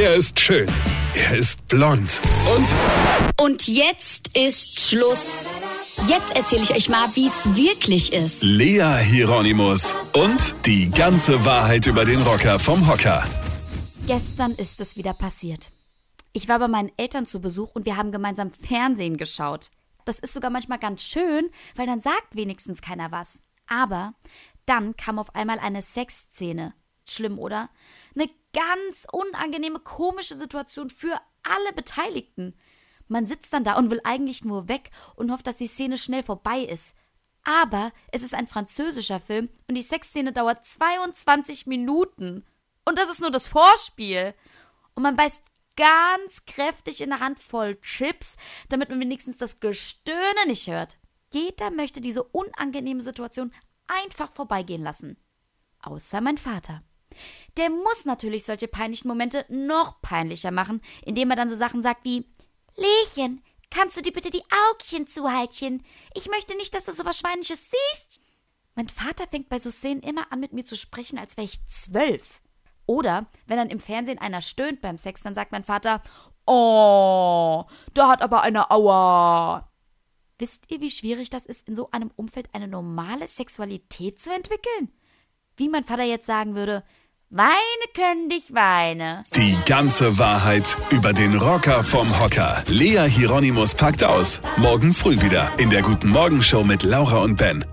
Er ist schön. Er ist blond. Und Und jetzt ist Schluss. Jetzt erzähle ich euch mal, wie es wirklich ist. Lea Hieronymus. Und die ganze Wahrheit über den Rocker vom Hocker. Gestern ist es wieder passiert. Ich war bei meinen Eltern zu Besuch und wir haben gemeinsam Fernsehen geschaut. Das ist sogar manchmal ganz schön, weil dann sagt wenigstens keiner was. Aber dann kam auf einmal eine Sexszene. Schlimm, oder? Eine ganz unangenehme, komische Situation für alle Beteiligten. Man sitzt dann da und will eigentlich nur weg und hofft, dass die Szene schnell vorbei ist. Aber es ist ein französischer Film und die Sexszene dauert 22 Minuten. Und das ist nur das Vorspiel. Und man beißt ganz kräftig in der Hand voll Chips, damit man wenigstens das Gestöhne nicht hört. Jeder möchte diese unangenehme Situation einfach vorbeigehen lassen. Außer mein Vater. Der muss natürlich solche peinlichen Momente noch peinlicher machen, indem er dann so Sachen sagt wie Lechen, kannst du dir bitte die Augchen zuhalten? Ich möchte nicht, dass du so was Schweinisches siehst. Mein Vater fängt bei so Szenen immer an, mit mir zu sprechen, als wäre ich zwölf. Oder wenn dann im Fernsehen einer stöhnt beim Sex, dann sagt mein Vater, oh, da hat aber einer Aua. Wisst ihr, wie schwierig das ist, in so einem Umfeld eine normale Sexualität zu entwickeln? Wie mein Vater jetzt sagen würde, weine können dich weine. Die ganze Wahrheit über den Rocker vom Hocker. Lea Hieronymus packt aus. Morgen früh wieder in der Guten Morgen Show mit Laura und Ben.